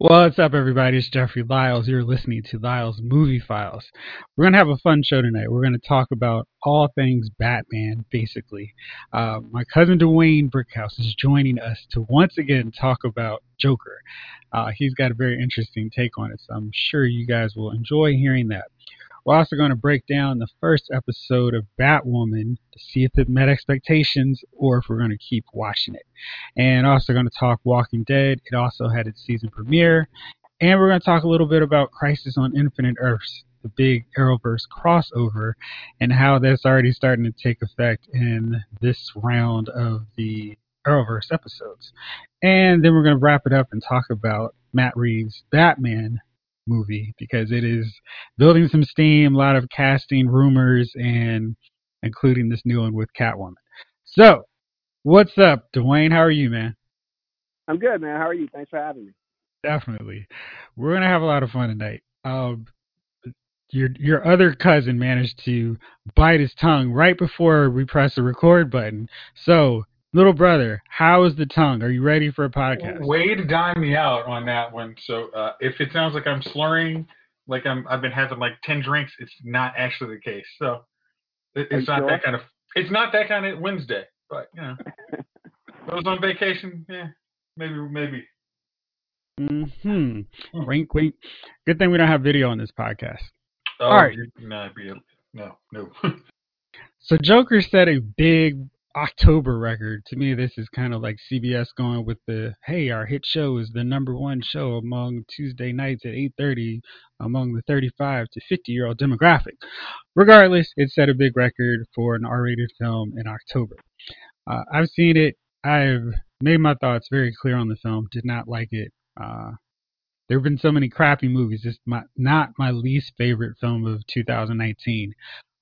What's up, everybody? It's Jeffrey Lyles. You're listening to Lyles Movie Files. We're going to have a fun show tonight. We're going to talk about all things Batman, basically. Uh, my cousin Duane Brickhouse is joining us to once again talk about Joker. Uh, he's got a very interesting take on it, so I'm sure you guys will enjoy hearing that. We're also going to break down the first episode of Batwoman to see if it met expectations or if we're going to keep watching it. And also going to talk Walking Dead. It also had its season premiere. And we're going to talk a little bit about Crisis on Infinite Earths, the big Arrowverse crossover, and how that's already starting to take effect in this round of the Arrowverse episodes. And then we're going to wrap it up and talk about Matt Reeves' Batman movie because it is building some steam, a lot of casting rumors, and including this new one with Catwoman. So, what's up, Duane? How are you, man? I'm good, man. How are you? Thanks for having me. Definitely. We're gonna have a lot of fun tonight. Um, your your other cousin managed to bite his tongue right before we press the record button. So Little brother, how is the tongue? Are you ready for a podcast? Way to dime me out on that one. So uh, if it sounds like I'm slurring, like I'm I've been having like ten drinks, it's not actually the case. So it, it's not sure? that kind of it's not that kind of Wednesday. But you know, I was on vacation. Yeah, maybe maybe. Hmm. Wink, wink. Good thing we don't have video on this podcast. Oh, All right. No, no, no. so Joker said a big October record. To me, this is kind of like CBS going with the hey, our hit show is the number one show among Tuesday nights at 8:30 among the 35 to 50 year old demographic. Regardless, it set a big record for an R-rated film in October. Uh, I've seen it. I've made my thoughts very clear on the film. Did not like it. Uh, there have been so many crappy movies. It's my, not my least favorite film of 2019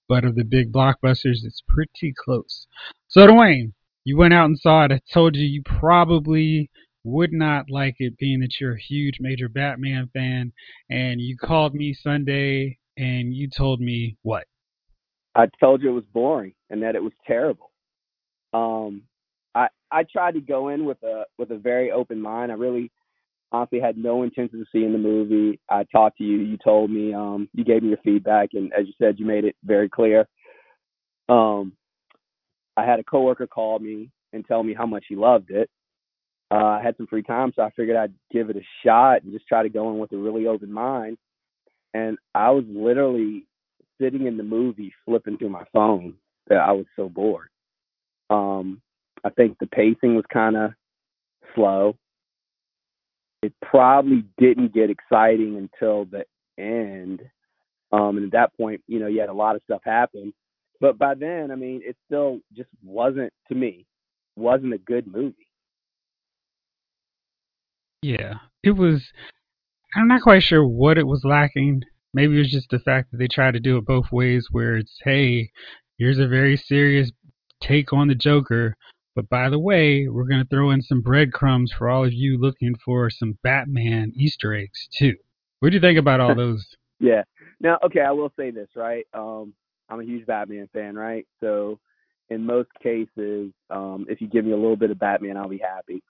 but of the big blockbusters, it's pretty close. So, Duane, you went out and saw it. I told you you probably would not like it, being that you're a huge major Batman fan, and you called me Sunday and you told me what? I told you it was boring and that it was terrible. Um, I I tried to go in with a with a very open mind. I really honestly had no intention of seeing the movie. I talked to you. You told me. Um, you gave me your feedback, and as you said, you made it very clear. Um, I had a coworker call me and tell me how much he loved it. Uh, I had some free time, so I figured I'd give it a shot and just try to go in with a really open mind. And I was literally sitting in the movie, flipping through my phone. That I was so bored. Um, I think the pacing was kind of slow it probably didn't get exciting until the end. Um, and at that point, you know, you had a lot of stuff happen. But by then, I mean, it still just wasn't to me, wasn't a good movie. Yeah, it was. I'm not quite sure what it was lacking. Maybe it was just the fact that they tried to do it both ways, where it's, hey, here's a very serious take on the Joker, but by the way, we're going to throw in some breadcrumbs for all of you looking for some Batman Easter eggs too. What do you think about all those? yeah. Now, okay, I will say this, right? Um, I'm a huge Batman fan, right? So, in most cases, um, if you give me a little bit of Batman, I'll be happy.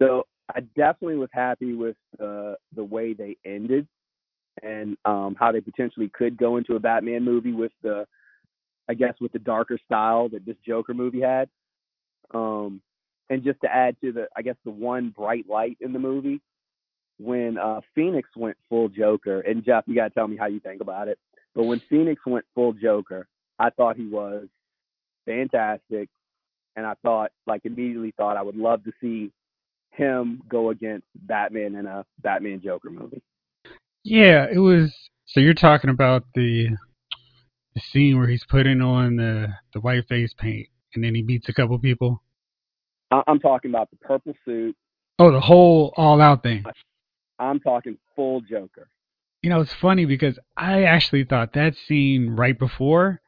So, I definitely was happy with the the way they ended and um, how they potentially could go into a Batman movie with the, I guess, with the darker style that this Joker movie had. Um, and just to add to the, I guess the one bright light in the movie, when uh, Phoenix went full Joker, and Jeff, you gotta tell me how you think about it. But when Phoenix went full Joker, I thought he was fantastic, and I thought, like, immediately thought I would love to see him go against Batman in a Batman Joker movie. Yeah, it was. So you're talking about the the scene where he's putting on the the white face paint and then he beats a couple people? I'm talking about the purple suit. Oh, the whole all out thing. I'm talking full Joker. You know, it's funny because I actually thought that scene right before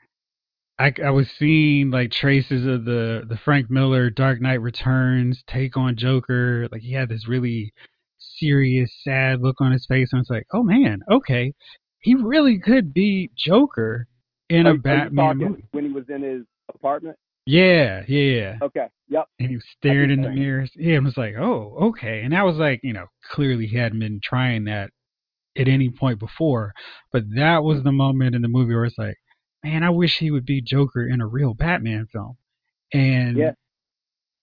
I, I was seeing like traces of the the Frank Miller Dark Knight Returns take on Joker. Like he had this really serious, sad look on his face, and it's like, oh man, okay, he really could be Joker in are, a Batman movie. When he was in his apartment. Yeah, yeah. Okay. Yep. And he was staring in the mirrors. Yeah, and was like, oh, okay. And that was like, you know, clearly he hadn't been trying that at any point before. But that was the moment in the movie where it's like, man, I wish he would be Joker in a real Batman film. And yeah.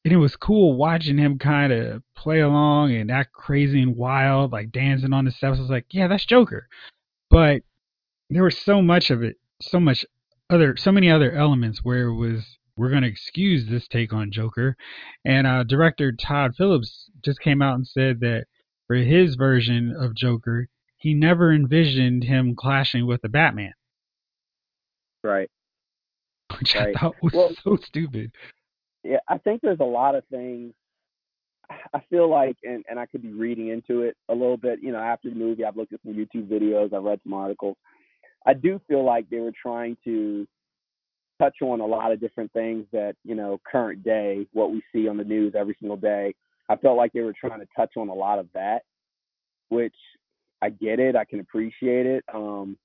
and it was cool watching him kind of play along and act crazy and wild, like dancing on the steps. I was like, yeah, that's Joker. But there was so much of it, so much other, so many other elements where it was we're going to excuse this take on Joker. And uh, director Todd Phillips just came out and said that for his version of Joker, he never envisioned him clashing with the Batman. Right. Which right. I thought was well, so stupid. Yeah, I think there's a lot of things. I feel like, and, and I could be reading into it a little bit. You know, after the movie, I've looked at some YouTube videos, I've read some articles. I do feel like they were trying to touch on a lot of different things that you know current day what we see on the news every single day. I felt like they were trying to touch on a lot of that which i get it i can appreciate it. Um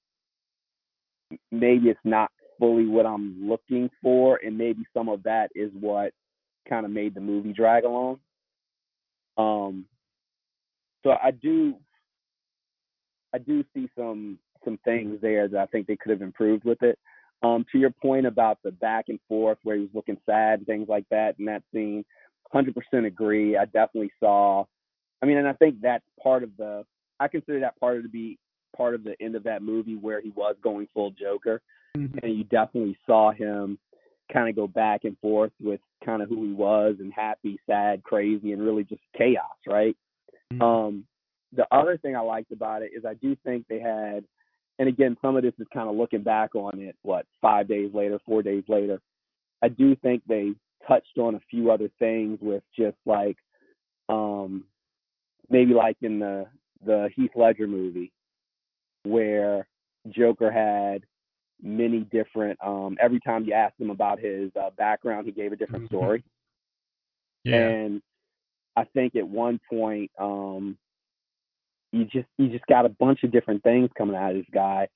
maybe it's not fully what i'm looking for and maybe some of that is what kind of made the movie drag along. Um so i do i do see some some things there that i think they could have improved with it um, to your point about the back and forth where he was looking sad and things like that in that scene, 100% agree. I definitely saw. I mean, and I think that's part of the. I consider that part of to be part of the end of that movie where he was going full Joker, mm-hmm. and you definitely saw him kind of go back and forth with kind of who he was and happy, sad, crazy, and really just chaos, right? Mm-hmm. Um, the other thing I liked about it is I do think they had and again, some of this is kind of looking back on it, what, five days later, four days later. I do think they touched on a few other things with just like um maybe like in the the Heath Ledger movie where Joker had many different um every time you asked him about his uh, background he gave a different mm-hmm. story. Yeah. And I think at one point um you just you just got a bunch of different things coming out of this guy.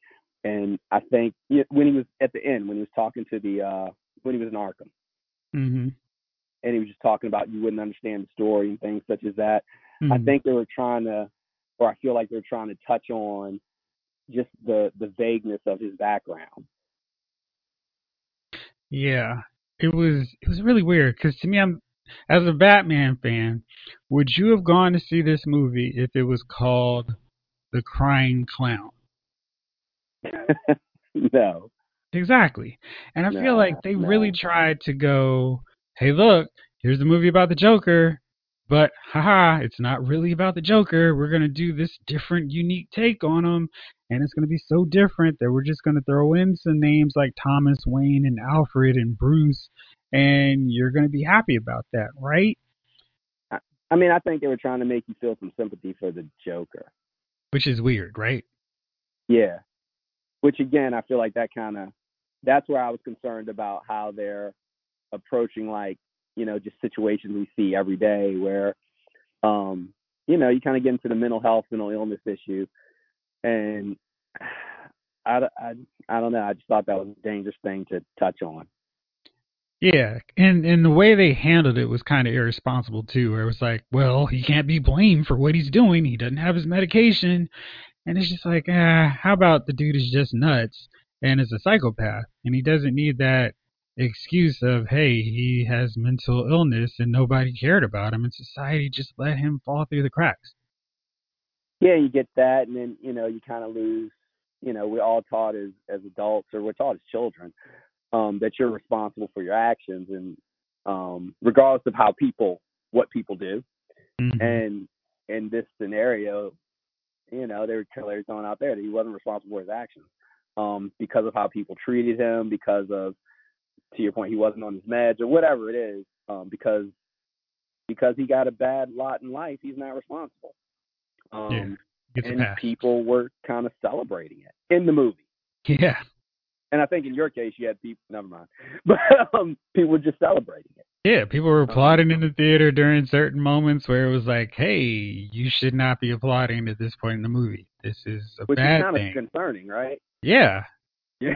And I think when he was at the end, when he was talking to the uh when he was in Arkham, mm-hmm. and he was just talking about you wouldn't understand the story and things such as that. Mm-hmm. I think they were trying to, or I feel like they're trying to touch on just the the vagueness of his background. Yeah, it was it was really weird because to me, I'm as a Batman fan, would you have gone to see this movie if it was called The Crying Clown? no. Exactly. And I no, feel like they no. really tried to go, hey, look, here's the movie about the Joker, but haha, it's not really about the Joker. We're going to do this different, unique take on him, and it's going to be so different that we're just going to throw in some names like Thomas Wayne and Alfred and Bruce and you're going to be happy about that, right? I mean, I think they were trying to make you feel some sympathy for the Joker, which is weird, right? Yeah. Which again, I feel like that kind of that's where I was concerned about how they're approaching like, you know, just situations we see every day where um, you know, you kind of get into the mental health, mental illness issue and I, I, I don't know. I just thought that was a dangerous thing to touch on. Yeah, and and the way they handled it was kind of irresponsible too. Where it was like, well, he can't be blamed for what he's doing. He doesn't have his medication, and it's just like, ah, how about the dude is just nuts and is a psychopath, and he doesn't need that excuse of hey, he has mental illness and nobody cared about him, and society just let him fall through the cracks. Yeah, you get that, and then you know you kind of lose. You know, we're all taught as as adults, or we're taught as children um, that you're responsible for your actions and um, regardless of how people what people do. Mm-hmm. And in this scenario, you know, they were clearly throwing out there that he wasn't responsible for his actions um, because of how people treated him, because of to your point, he wasn't on his meds or whatever it is, um, because because he got a bad lot in life, he's not responsible. Um, yeah, and people were kind of celebrating it in the movie. Yeah, and I think in your case, you had people. Never mind, but um, people were just celebrating it. Yeah, people were um, applauding in the theater during certain moments where it was like, "Hey, you should not be applauding at this point in the movie. This is a which bad is kind thing." of concerning, right? Yeah, Yeah.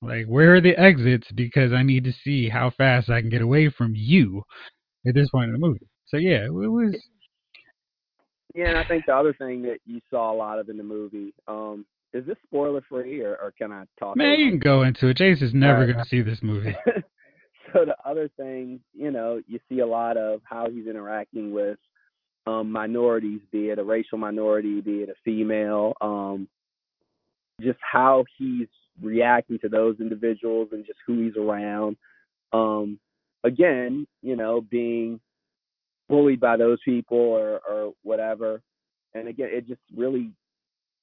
Like, where are the exits? Because I need to see how fast I can get away from you at this point in the movie. So yeah, it was. Yeah, and I think the other thing that you saw a lot of in the movie, um, is this spoiler free or, or can I talk? Man, you can go into it. Jason's never right. going to see this movie. so the other thing, you know, you see a lot of how he's interacting with um, minorities, be it a racial minority, be it a female, um, just how he's reacting to those individuals and just who he's around. Um, again, you know, being bullied by those people or, or whatever. And again, it just really,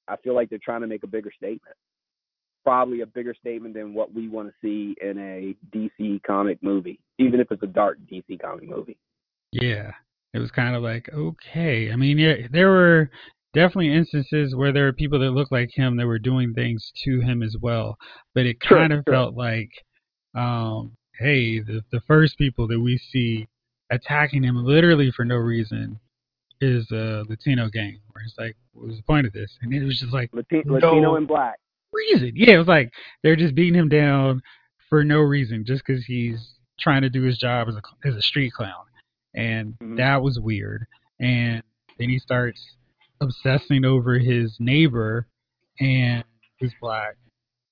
I feel like they're trying to make a bigger statement. Probably a bigger statement than what we want to see in a DC comic movie, even if it's a dark DC comic movie. Yeah, it was kind of like okay. I mean, yeah, there were definitely instances where there were people that looked like him that were doing things to him as well, but it kind sure, of sure. felt like, um, hey, the the first people that we see attacking him literally for no reason is a Latino gang. Where it's like, what was the point of this? And it was just like Latino, no Latino and black reason. Yeah, it was like they're just beating him down for no reason, just because he's trying to do his job as a as a street clown, and mm-hmm. that was weird. And then he starts obsessing over his neighbor, and he's black,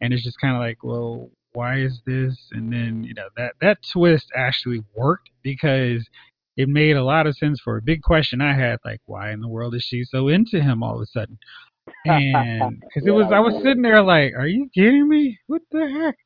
and it's just kind of like, well, why is this? And then you know that that twist actually worked because it made a lot of sense for a big question I had, like why in the world is she so into him all of a sudden? And because it was, I was sitting there like, are you kidding me? What the heck?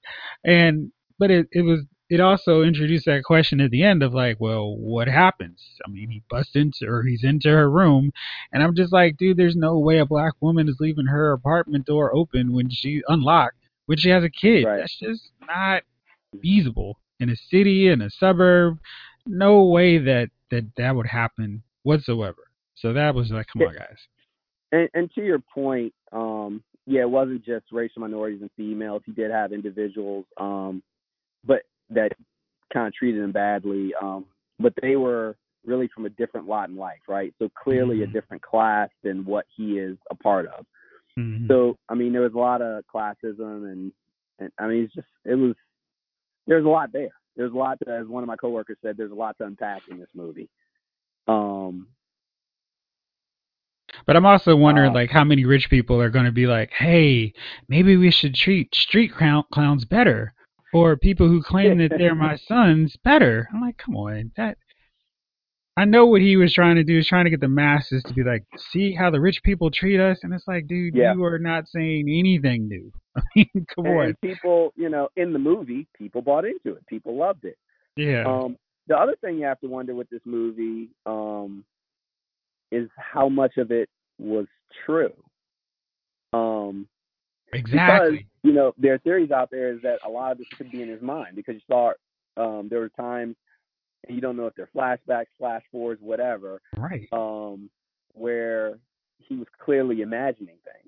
And but it it was it also introduced that question at the end of like, well, what happens? I mean, he busts into or he's into her room, and I'm just like, dude, there's no way a black woman is leaving her apartment door open when she unlocked when she has a kid. Right. That's just not feasible in a city in a suburb. No way that that that would happen whatsoever. So that was like, come on, guys. And, and to your point, um, yeah, it wasn't just racial minorities and females. He did have individuals, um, but that kind of treated him badly. Um, but they were really from a different lot in life, right? So clearly mm-hmm. a different class than what he is a part of. Mm-hmm. So I mean, there was a lot of classism, and, and I mean, it's just it was there's a lot there. There's a lot, to, as one of my coworkers said, there's a lot to unpack in this movie. Um, but I'm also wondering, uh, like, how many rich people are going to be like, "Hey, maybe we should treat street clown, clowns better," or people who claim that they're my sons better. I'm like, come on, that I know what he was trying to do is trying to get the masses to be like, see how the rich people treat us, and it's like, dude, yeah. you are not saying anything new. I mean, come and on. People, you know, in the movie, people bought into it. People loved it. Yeah. Um, the other thing you have to wonder with this movie um, is how much of it was true. Um, exactly. Because, you know, there are theories out there is that a lot of this could be in his mind because you saw um, there were times and you don't know if they're flashbacks, flash forwards, whatever. Right. Um, where he was clearly imagining things.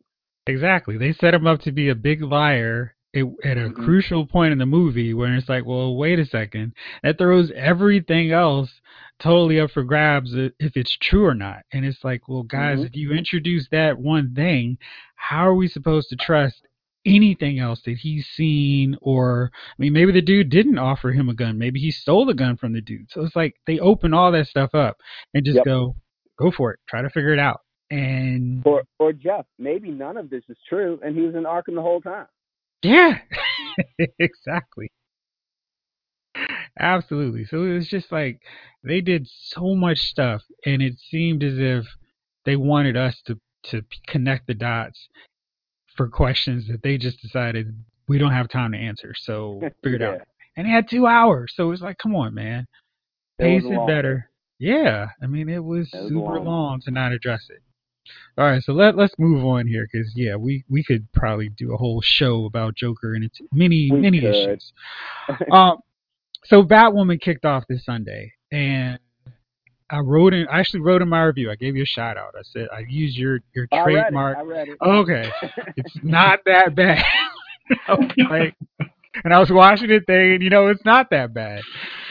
Exactly. They set him up to be a big liar at, at a mm-hmm. crucial point in the movie where it's like, well, wait a second. That throws everything else totally up for grabs if it's true or not. And it's like, well, guys, mm-hmm. if you introduce that one thing, how are we supposed to trust anything else that he's seen or I mean maybe the dude didn't offer him a gun. Maybe he stole the gun from the dude. So it's like they open all that stuff up and just yep. go go for it. Try to figure it out. And or or Jeff, maybe none of this is true and he was in Arkham the whole time. Yeah. exactly. Absolutely. So it was just like they did so much stuff and it seemed as if they wanted us to to connect the dots for questions that they just decided we don't have time to answer. So figure it yeah. out. And it had two hours, so it was like, come on, man, pace it, it better. Yeah, I mean, it was, it was super long. long. to not address it. All right, so let let's move on here because yeah, we we could probably do a whole show about Joker and its many we many could. issues. um, so Batwoman kicked off this Sunday, and I wrote in. I actually wrote in my review. I gave you a shout out. I said I used your your I trademark. Read it. I read it. Okay, it's not that bad. okay. And I was watching it thing, and you know, it's not that bad.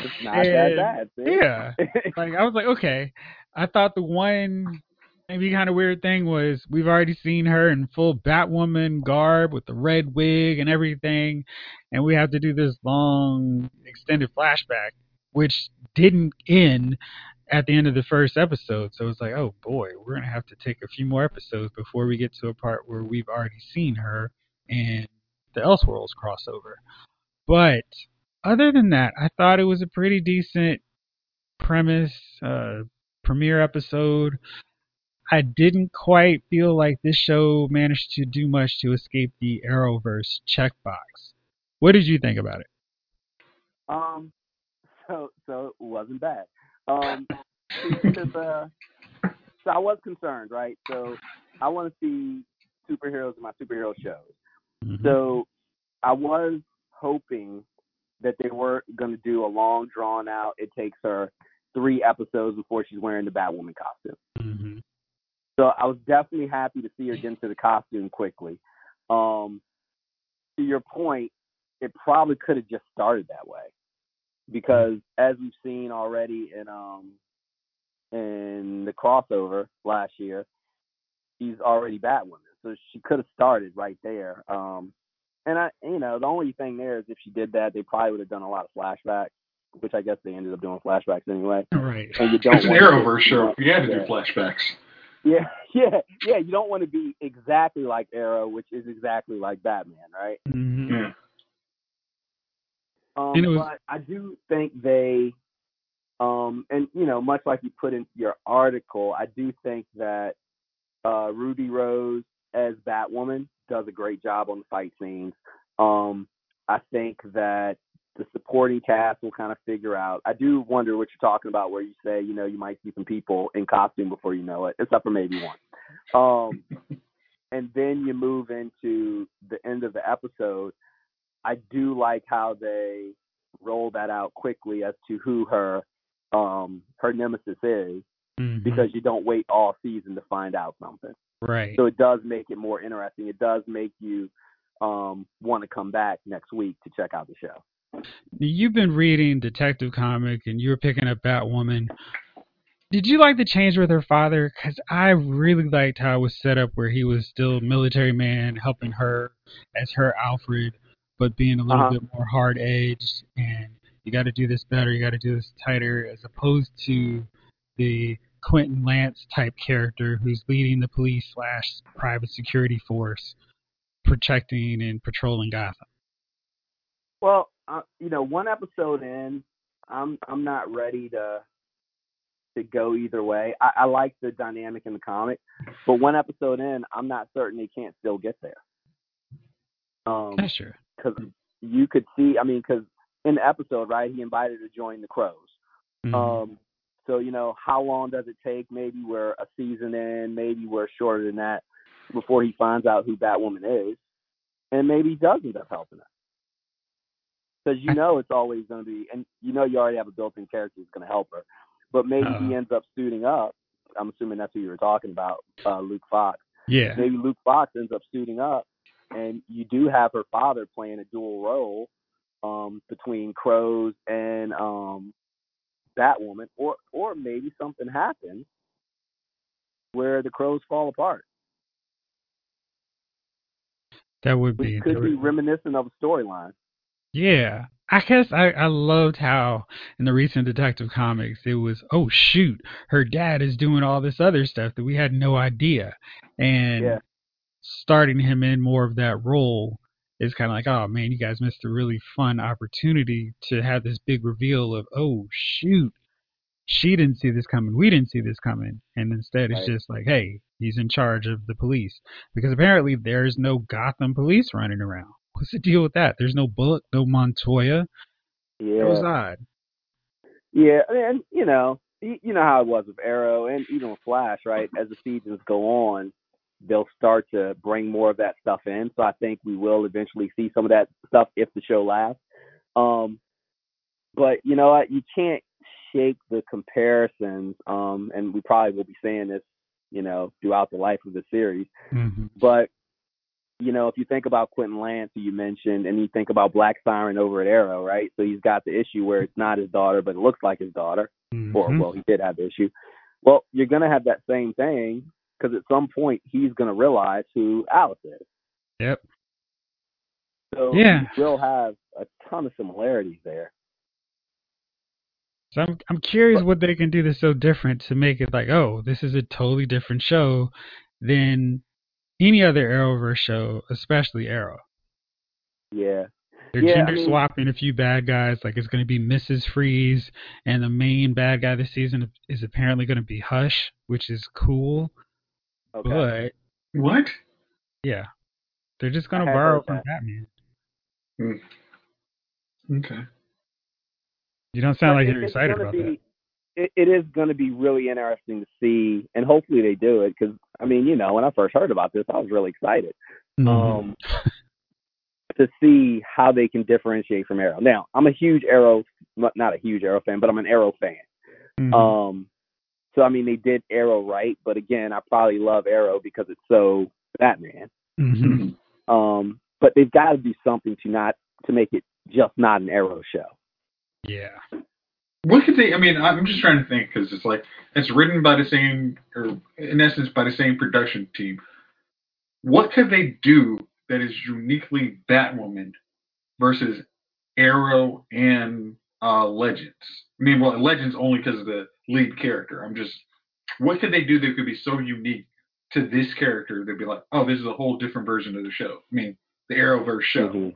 It's not and, that bad. See? Yeah. like I was like, okay. I thought the one maybe kind of weird thing was we've already seen her in full Batwoman garb with the red wig and everything, and we have to do this long extended flashback, which didn't end at the end of the first episode. So it's like, oh boy, we're gonna have to take a few more episodes before we get to a part where we've already seen her and the Elseworlds crossover. But other than that, I thought it was a pretty decent premise, uh, premiere episode. I didn't quite feel like this show managed to do much to escape the Arrowverse checkbox. What did you think about it? Um, so so it wasn't bad. Um, because, uh, so I was concerned, right? So I want to see superheroes in my superhero shows. Mm-hmm. So I was hoping that they were going to do a long, drawn out. It takes her three episodes before she's wearing the Batwoman costume. Mm-hmm. So I was definitely happy to see her get into the costume quickly. Um, to your point, it probably could have just started that way because as we've seen already in um in the crossover last year, she's already Batwoman, so she could have started right there. Um, and I, you know, the only thing there is if she did that, they probably would have done a lot of flashbacks, which I guess they ended up doing flashbacks anyway. Right. And you don't it's an Arrowverse show. You had to do flashbacks. Yeah, yeah, yeah. You don't want to be exactly like Arrow, which is exactly like Batman, right? Mm-hmm. Yeah. Um, was... But I do think they, um, and you know, much like you put in your article, I do think that uh, Ruby Rose as Batwoman does a great job on the fight scenes. Um, I think that the supporting cast will kind of figure out. I do wonder what you're talking about, where you say, you know, you might see some people in costume before you know it, except for maybe one. Um, and then you move into the end of the episode. I do like how they roll that out quickly as to who her um her nemesis is mm-hmm. because you don't wait all season to find out something. Right. So it does make it more interesting. It does make you um want to come back next week to check out the show. You've been reading Detective Comic and you were picking up Batwoman. Did you like the change with her father? Because I really liked how it was set up, where he was still a military man helping her as her Alfred, but being a little uh-huh. bit more hard edged and you got to do this better, you got to do this tighter, as opposed to the Quentin Lance type character who's leading the police slash private security force, protecting and patrolling Gotham. Well, uh, you know, one episode in, I'm I'm not ready to to go either way. I, I like the dynamic in the comic, but one episode in, I'm not certain they can't still get there. Um, yeah, sure. Because you could see, I mean, because in the episode, right, he invited to join the Crows. Mm-hmm. Um, so you know, how long does it take? Maybe we're a season in, maybe we're shorter than that before he finds out who Batwoman is, and maybe he does end up helping her because you know it's always going to be, and you know you already have a built-in character who's going to help her, but maybe uh, he ends up suiting up. I'm assuming that's who you were talking about, uh, Luke Fox. Yeah. Maybe Luke Fox ends up suiting up, and you do have her father playing a dual role um, between Crows and um, Batwoman, or or maybe something happens where the Crows fall apart. That would be. Which could be reminiscent of a storyline. Yeah. I guess I, I loved how in the recent Detective Comics it was, oh shoot, her dad is doing all this other stuff that we had no idea. And yeah. starting him in more of that role is kind of like, oh man, you guys missed a really fun opportunity to have this big reveal of, oh shoot, she didn't see this coming, we didn't see this coming. And instead it's just like, hey, he's in charge of the police. Because apparently there's no Gotham police running around. What's the deal with that? There's no Bullock, no Montoya. Yeah, it was odd. Yeah, and you know, you know how it was with Arrow and even with Flash, right? As the seasons go on, they'll start to bring more of that stuff in. So I think we will eventually see some of that stuff if the show lasts. Um, but you know what? You can't shake the comparisons. Um, and we probably will be saying this, you know, throughout the life of the series. Mm-hmm. But you know, if you think about Quentin Lance, who you mentioned, and you think about Black Siren over at Arrow, right? So he's got the issue where it's not his daughter, but it looks like his daughter, mm-hmm. or well, he did have the issue. Well, you're gonna have that same thing because at some point he's going to realize who Alice is. Yep. So Yeah. you will have a ton of similarities there. So I'm I'm curious what they can do that's so different to make it like, oh, this is a totally different show than any other Arrowverse show, especially Arrow. Yeah. They're Yeah, I gender mean- swapping a few bad guys. Like it's going to be Mrs. Freeze, and the main bad guy this season is apparently going to be Hush, which is cool. Okay. But What? yeah, they're just going to borrow from that. Batman. Hmm. Okay. You don't sound But like you're excited about be, that. It, it is going to be really interesting to see, and hopefully they do it. Because I mean, you know, when I first heard about this, I was really excited Mhm. um, to see how they can differentiate from Arrow. Now, I'm a huge Arrow, not a huge Arrow fan, but I'm an Arrow fan. Mhm. Um, so I mean, they did Arrow right, but again, I probably love Arrow because it's so Batman. Mhm. Um, but they've got to do something to not to make it just not an Arrow show. Yeah. What could they? I mean, I'm just trying to think because it's like it's written by the same, or in essence, by the same production team. What could they do that is uniquely Batwoman versus Arrow and uh, Legends? I mean, well, Legends only because of the lead character. I'm just, what could they do that could be so unique to this character? They'd be like, oh, this is a whole different version of the show. I mean, the Arrowverse show. Mhm.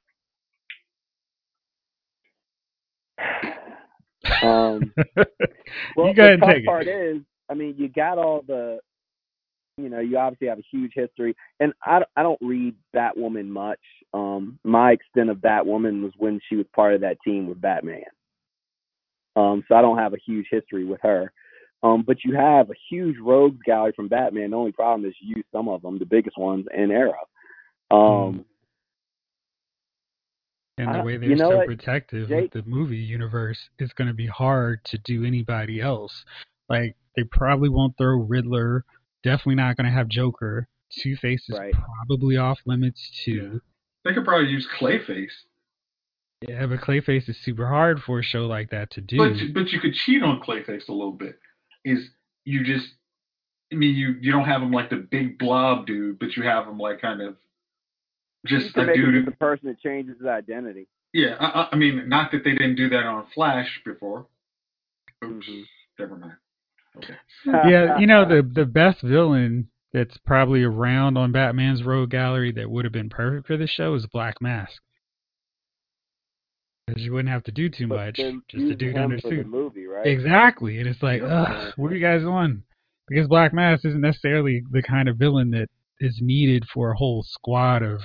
Um, well, you go ahead the and tough take part it. is, I mean, you got all the, you know, you obviously have a huge history, and I, I don't read Batwoman much. Um, my extent of Batwoman was when she was part of that team with Batman. Um, so I don't have a huge history with her. Um, but you have a huge rogues gallery from Batman. The only problem is you use some of them, the biggest ones, in Arrow. Um, and the I- way they're know so what, protective Jake- of the movie universe, it's going to be hard to do anybody else. Like they probably won't throw Riddler. Definitely not going to have Joker. Two Face is Right. probably off limits too. They could probably use Clayface. Yeah. but Clayface is super hard for a show like that to do. But but you could cheat on Clayface a little bit. Is you just I mean you you don't have him like the big blob dude, but you have him like kind of you just can a dude. just who- person that changes his identity. Yeah, I, I- I mean not that they didn't do that on Flash before. Oops, Mhm. never mind. Okay. yeah, you know the the best villain that's probably around on Batman's rogue gallery that would have been perfect for this show is Black Mask. Because you wouldn't have to do too But much, just a dude him under for the suit. movie, right? Exactly, and it's like, Yep. ugh, what are you guys on? Because Black Mask isn't necessarily the kind of villain that is needed for a whole squad of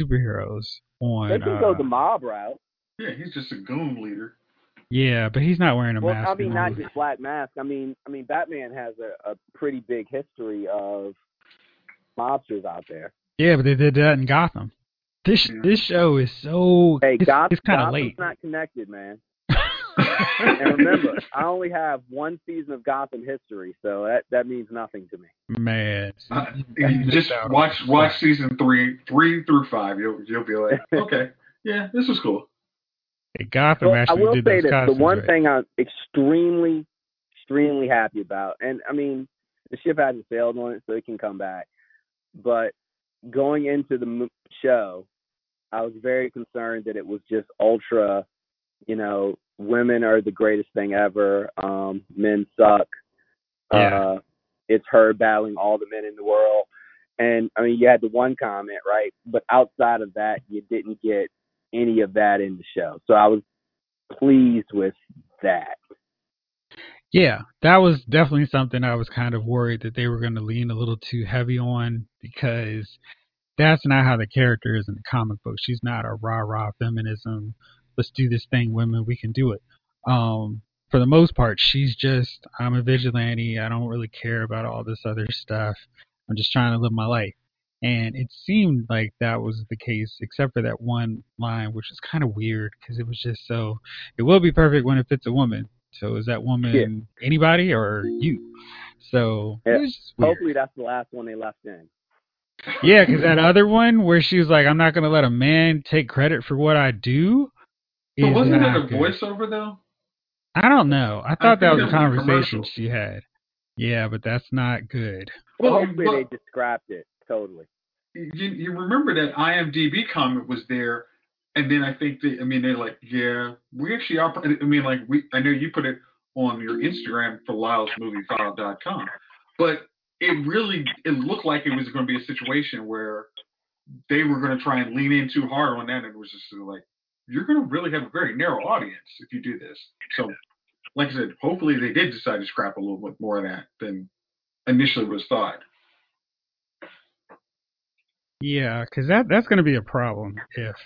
superheroes. On, They can uh, go the mob route. Yeah, he's just a goon leader. yeah, but he's not wearing a Well, mask. I mean, not movie. just Black Mask. I mean, I mean, Batman has a, a pretty big history of mobsters out there. Yeah, but they did that in Gotham. This Yeah. this show is so Hey, it's, Goth- it's kind of Gotham's late. not connected, man. And remember, I only have one season of Gotham history, so that that means nothing to me. Man, Uh, you you missed just watch watch season three three through five. You'll you'll be like, okay, yeah, this is cool. Hey, Gotham Well, I actually will did say those this: the one right. thing I'm extremely, extremely happy about, and I mean, the ship hasn't sailed on it, so it can come back. But going into the show, I was very concerned that it was just ultra, you know, women are the greatest thing ever. Um, men suck. Yeah. Uh, it's her battling all the men in the world. And I mean, you had the one comment, right? But outside of that, you didn't get any of that in the show. So I was pleased with that. Yeah, that was definitely something I was kind of worried that they were going to lean a little too heavy on because that's not how the character is in the comic book. She's not a rah rah feminism. Let's do this thing, women. We can do it. Um, for the most part, she's just I'm a vigilante. I don't really care about all this other stuff. I'm just trying to live my life. And it seemed like that was the case, except for that one line, which was kind of weird because it was just so. It will be perfect when it fits a woman. So is that woman anybody or you? So Yeah. it was just weird. Hopefully, that's the last one they left in. Yeah, because that other one where she was like, "I'm not gonna let a man take credit for what I do." But wasn't it not a good. voiceover though? I don't know. I thought that was it a was a conversation she had. Yeah, but that's not good. Well, oh, hopefully they just scrapped it totally. You, you remember that IMDb comment was there, and then I think they, I mean, they're like, yeah, we actually are. I mean, like we, I know you put it on your Instagram for LylesMovieFile.com, but it really, it looked like it was going to be a situation where they were going to try and lean in too hard on that, and it was just like, you're going to really have a very narrow audience if you do this. So, like I said, hopefully they did decide to scrap a little bit more of that than initially was thought. Yeah, because that that's going to be a problem if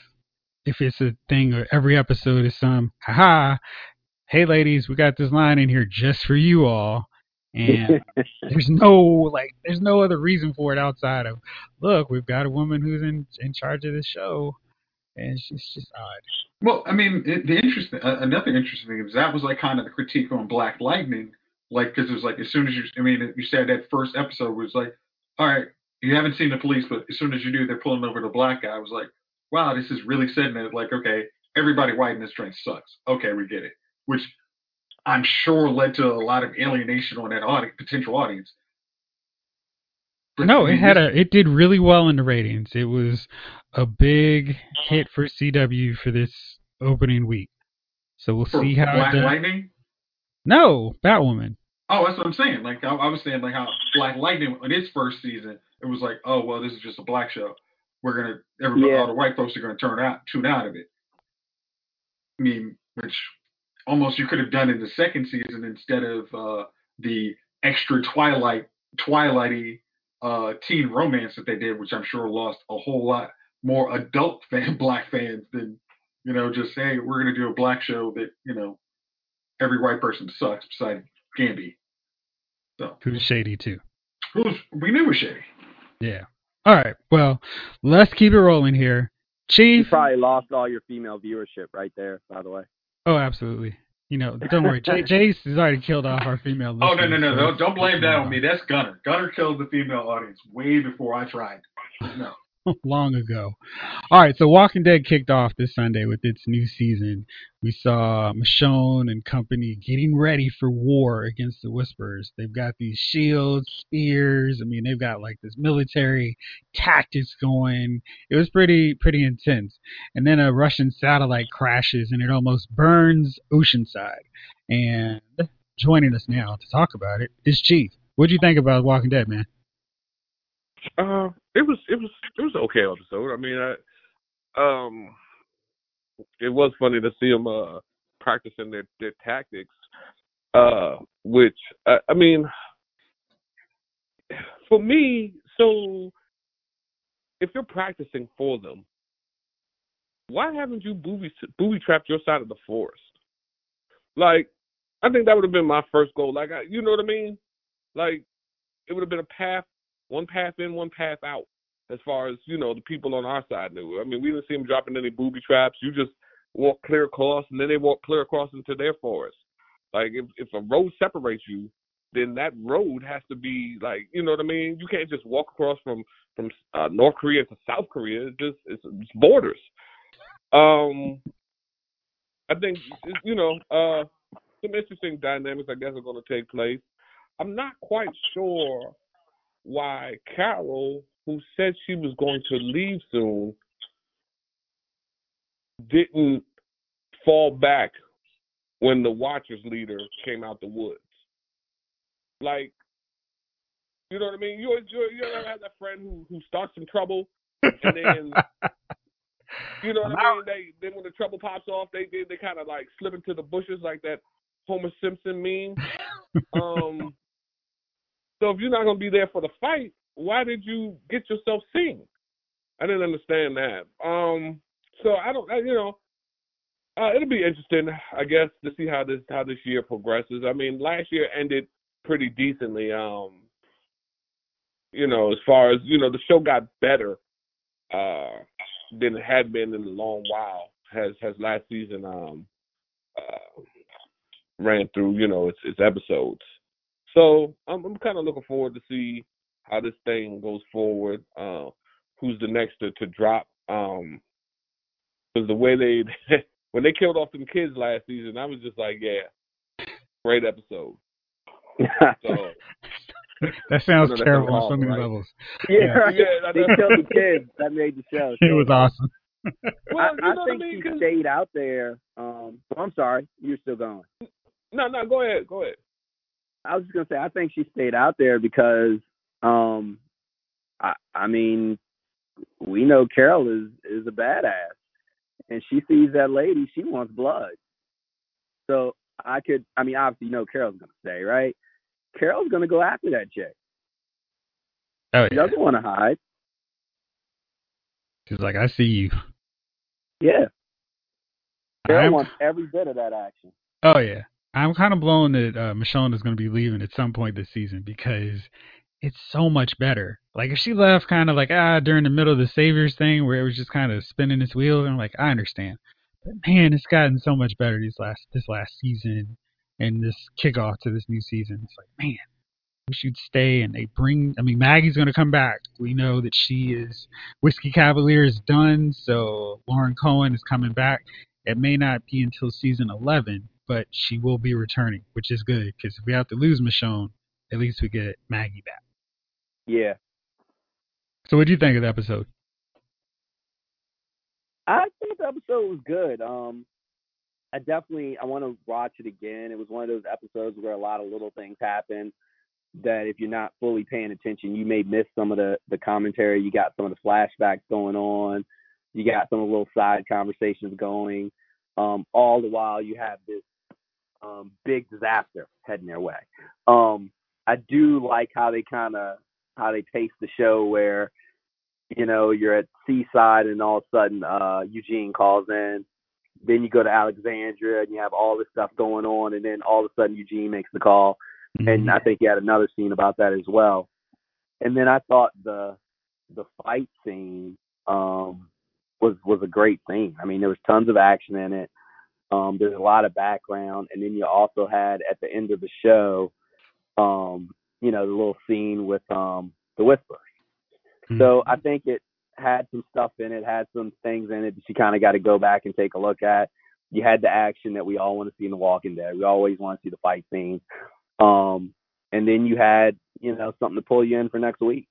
if it's a thing or every episode is some haha, hey ladies, we got this line in here just for you all, and there's no like there's no other reason for it outside of look, we've got a woman who's in in charge of the show, and she's just odd. Well, I mean, the interesting uh, another interesting thing is that was like kind of the critique on Black Lightning, like because it was like as soon as you, I mean, you said that first episode was like, all right, you haven't seen the police, but as soon as you do, they're pulling over the black guy. I was like, wow, this is really setting it like, okay, everybody white in this train sucks. Okay, we get it. Which I'm sure led to a lot of alienation on that audience, potential audience. No, it had a it did really well in the ratings. It was a big hit for CW for this opening week. So we'll see how Black Lightning. No, Batwoman. Oh, that's what I'm saying. Like I, I was saying, like how Black Lightning in its first season, it was like, oh well, this is just a black show. We're gonna everybody, yeah. all the white folks are gonna turn out, tune out of it. I mean, which almost you could have done in the second season instead of uh, the extra Twilight, Twilighty uh, teen romance that they did, which I'm sure lost a whole lot more adult fan black fans than you know just hey, we're gonna do a black show that you know every white person sucks besides Gambi. So who's shady too? Who's we knew was shady. Yeah. All right. Well, let's keep it rolling here. Chief. You probably lost all your female viewership right there, by the way. Oh, absolutely. You know, don't worry. J- Jace has already killed off our female. Oh no no no! So don't, don't blame that on me. That's Gunner. Gunner killed the female audience way before I tried. No. long ago. All right, so Walking Dead kicked off this Sunday with its new season. We saw Michonne and company getting ready for war against the Whisperers. They've got these shields, spears. I mean, they've got like this military tactics going. It was pretty pretty intense. And then a Russian satellite crashes and it almost burns Oceanside. And joining us now to talk about it is Chief. What do you think about Walking Dead, man? Uh, it was it was it was an okay episode. I mean, I um, it was funny to see them uh practicing their their tactics. Uh, which I, I mean, for me, so if you're practicing for them, why haven't you booby booby trapped your side of the forest? Like, I think that would have been my first goal. Like, I, you know what I mean? Like, it would have been a path one path in, one path out. As far as you know, the people on our side knew. I mean, we didn't see them dropping any booby traps. You just walk clear across, and then they walk clear across into their forest. Like if if a road separates you, then that road has to be like you know what I mean. You can't just walk across from from uh, North Korea to South Korea. It's just it's, it's borders. Um, I think you know uh, some interesting dynamics. I guess are going to take place. I'm not quite sure why Carol, who said she was going to leave soon, didn't fall back when the Watchers leader came out the woods. Like, you know what I mean? You you, you ever have that friend who who starts some trouble and then. You know what I mean? They then when the trouble pops off, they they, they kind of like slip into the bushes like that Homer Simpson meme. um, so if you're not going to be there for the fight, why did you get yourself seen? I didn't understand that. Um, so I don't, I, you know, uh, it'll be interesting, I guess, to see how this how this year progresses. I mean, last year ended pretty decently. Um, you know, as far as you know, the show got better uh, than it had been in a long while. Has has last season um, uh, ran through, you know, its its episodes. So I'm, I'm kind of looking forward to see how this thing goes forward. Uh, who's the next to, to drop? Um, because the way they when they killed off them kids last season, I was just like, yeah, great episode. so that sounds terrible on so many right? levels. Yeah, yeah. Right. yeah they killed the kids that made the show. So. It was awesome. well, I, I think I mean? she stayed out there. Um, I'm sorry, you're still going. No, no, go ahead, go ahead. I was just gonna say, I think she stayed out there because, um, I, I mean, we know Carol is is a badass, and she sees that lady, she wants blood. So I could, I mean, obviously, you know, Carol's gonna stay, right? Carol's gonna go after that chick. Oh, yeah. She doesn't want to hide. She's like, I see you. Yeah. Carol I'm... wants every bit of that action. Oh yeah. I'm kind of blown that uh, Michonne is going to be leaving at some point this season because it's so much better. Like if she left kind of like ah during the middle of the Saviors thing where it was just kind of spinning its wheels, I'm like I understand, but man, it's gotten so much better these last this last season and this kickoff to this new season. It's like man, we should stay and they bring. I mean Maggie's going to come back. We know that she is Whiskey Cavalier is done, so Lauren Cohan is coming back. It may not be until season 11, but she will be returning, which is good because if we have to lose Michonne, at least we get Maggie back. Yeah. So, what do you think of the episode? I think the episode was good. Um, I definitely I want to watch it again. It was one of those episodes where a lot of little things happen that if you're not fully paying attention, you may miss some of the the commentary. You got some of the flashbacks going on. You got some of the little side conversations going. Um, all the while you have this um, big disaster heading their way. Um, I do like how they kind of how they pace the show where you know you're at Seaside and all of a sudden uh, Eugene calls in. Then you go to Alexandria and you have all this stuff going on, and then all of a sudden Eugene makes the call. Mm-hmm. And I think you had another scene about that as well. And then I thought the the fight scene um, was was a great scene. I mean, there was tons of action in it. Um, there's a lot of background, and then you also had at the end of the show, um, you know, the little scene with um, the Whisperers. Mm-hmm. So I think it had some stuff in it, had some things in it that you kind of got to go back and take a look at. You had the action that we all want to see in The Walking Dead. We always want to see the fight scene. Um, and then you had, you know, something to pull you in for next week.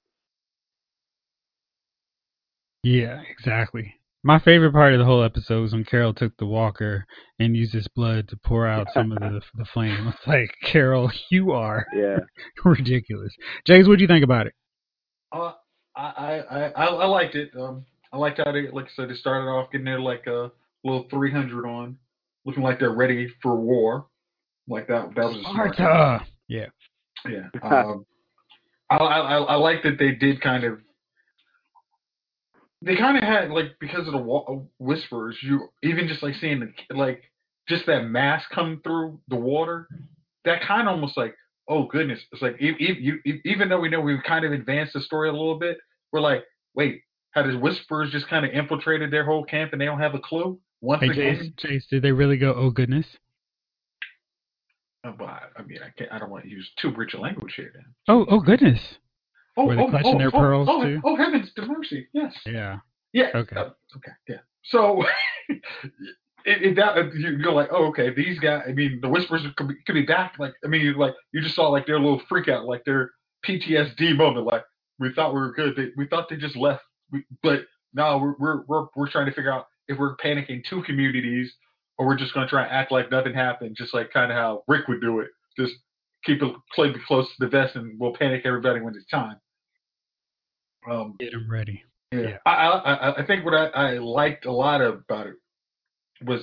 Yeah, exactly. My favorite part of the whole episode was when Carol took the walker and used his blood to pour out some of the the flame. It's like Carol, you are yeah ridiculous. James, what do you think about it? Uh, I, I I I liked it. Um, I liked how they, like I said, they started off getting there like a little 300 on, looking like they're ready for war. Like that. That was a smart. Yeah. Yeah. Um, I, I I like that they did kind of they kind of had like because of the wa- uh, whispers, you even just like seeing the like just that mass come through the water, that kind of almost like oh goodness, it's like even, even though we know we've kind of advanced the story a little bit, we're like wait, had his whispers just kind of infiltrated their whole camp and they don't have a clue? Once hey, again, Chase, Chase, did they really go oh goodness? Oh, but I mean, I can't. I don't want to use too rich a language here. Then. Oh, oh goodness. Oh, Were they oh, clutching oh, their oh, pearls oh, too? Oh, heavens to mercy! Yes. Yeah. Yeah. Okay. Uh, okay. Yeah. So, it, it, that you go like, oh, okay, these guys. I mean, the whispers could be, could be back. Like, I mean, like you just saw like their little freak out, like their PTSD moment. Like we thought we were good. They, we thought they just left, we, but now we're, we're we're we're trying to figure out if we're panicking two communities or we're just going to try and act like nothing happened, just like kind of how Rick would do it. Just keep it play close to the vest, and we'll panic everybody when it's time. Um, Get them ready. Yeah, yeah. I, I I think what I, I liked a lot about it was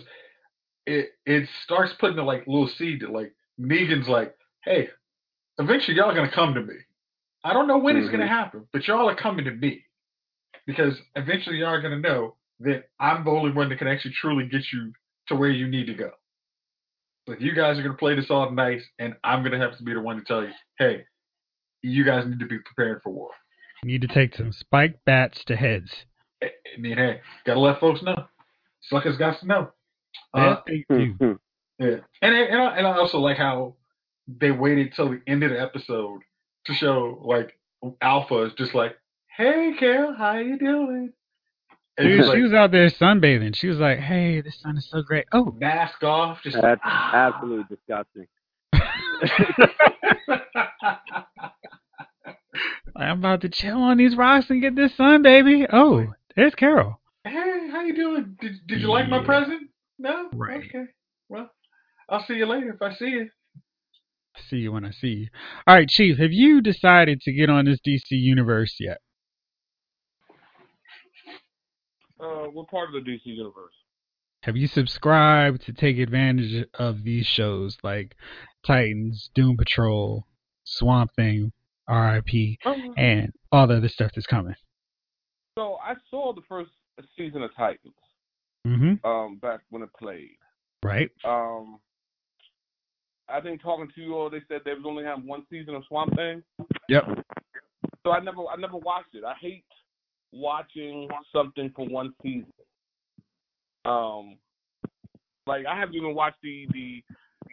it it starts putting a like little seed that like Negan's like, hey, eventually y'all are gonna come to me. I don't know when mm-hmm. it's gonna happen, but y'all are coming to me because eventually y'all are gonna know that I'm the only one that can actually truly get you to where you need to go. Like you guys are gonna play this all nice, and I'm gonna have to be the one to tell you, hey, you guys need to be prepared for war. You need to take some spiked bats to heads. I mean, hey, gotta let folks know. Suckers got to know. Uh, thank you. Yeah, and and I, and I also like how they waited till the end of the episode to show like Alpha is just like, "Hey, Carol, how you doing?" And Dude, like, she was out there sunbathing. She was like, "Hey, the sun is so great." Oh, mask off. Just that's ah. absolutely disgusting. I'm about to chill on these rocks and get this sun, baby. Oh, there's Carol. Hey, how you doing? Did Did you like my present? No. Right. Okay. Well, I'll see you later if I see you. See you when I see you. All right, Chief. Have you decided to get on this DC universe yet? Uh, what part of the DC universe? Have you subscribed to take advantage of these shows like Titans, Doom Patrol, Swamp Thing, RIP, Um, and all the other stuff that's coming? so I saw the first season of Titans Mm-hmm. um, back when it played. Right. Um, I think talking to you all, they said they was only having one season of Swamp Thing. Yep. So I never, I never watched it. I hate watching something for one season. Um, like I haven't even watched the the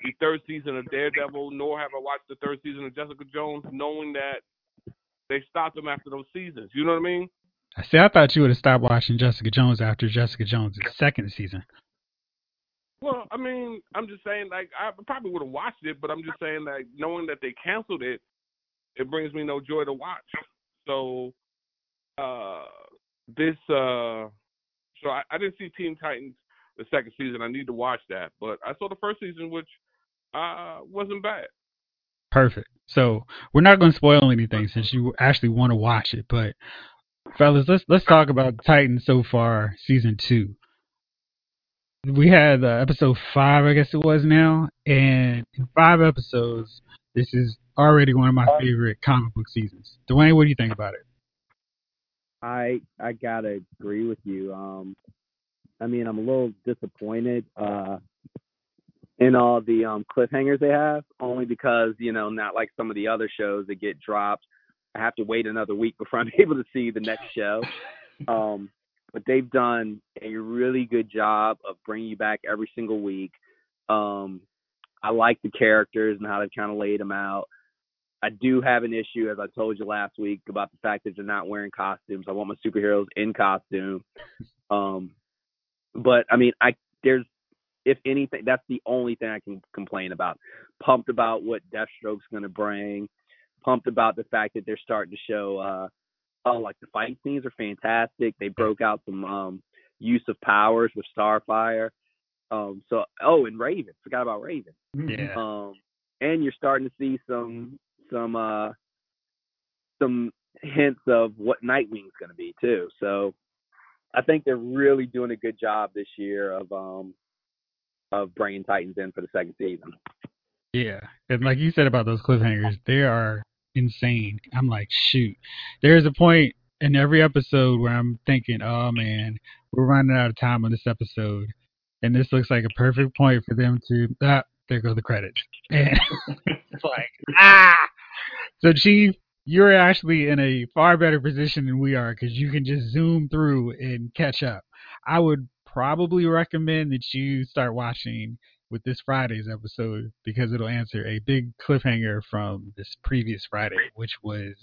the third season of Daredevil, nor have I watched the third season of Jessica Jones, knowing that they stopped them after those seasons. You know what I mean? I see. I thought you would have stopped watching Jessica Jones after Jessica Jones' second season. Well, I mean, I'm just saying, like, I probably would have watched it, but I'm just saying, like, knowing that they canceled it, it brings me no joy to watch. So, uh, this, uh, so I, I didn't see Teen Titans the second season. I need to watch that, but I saw the first season, which uh wasn't bad. Perfect. So we're not going to spoil anything since you actually want to watch it. But fellas, let's let's talk about Titans so far, season two. We had uh, episode five, I guess it was now, and in five episodes, this is already one of my favorite comic book seasons. Duane, what do you think about it? I I gotta agree with you. Um, I mean, I'm a little disappointed uh, in all the um, cliffhangers they have, only because you know, not like some of the other shows that get dropped. I have to wait another week before I'm able to see the next show. Um, but they've done a really good job of bringing you back every single week. Um, I like the characters and how they've kind of laid them out. I do have an issue, as I told you last week, about the fact that they're not wearing costumes. I want my superheroes in costume. Um, but I mean, I there's if anything, that's the only thing I can complain about. Pumped about what Deathstroke's going to bring. Pumped about the fact that they're starting to show. uh Oh, like the fight scenes are fantastic. They broke out some um use of powers with Starfire. Um, so oh, and Raven. Forgot about Raven. Yeah. Um, and you're starting to see some some uh some hints of what Nightwing's going to be too. So I think they're really doing a good job this year of um of bringing Titans in for the second season. Yeah, and like you said about those cliffhangers, they are insane. I'm like, shoot. There's a point in every episode where I'm thinking, oh man, we're running out of time on this episode, and this looks like a perfect point for them to. Ah, there go the credits, and it's like, ah. So, Chief, you're actually in a far better position than we are because you can just zoom through and catch up. I would probably recommend that you start watching with this Friday's episode because it'll answer a big cliffhanger from this previous Friday, which was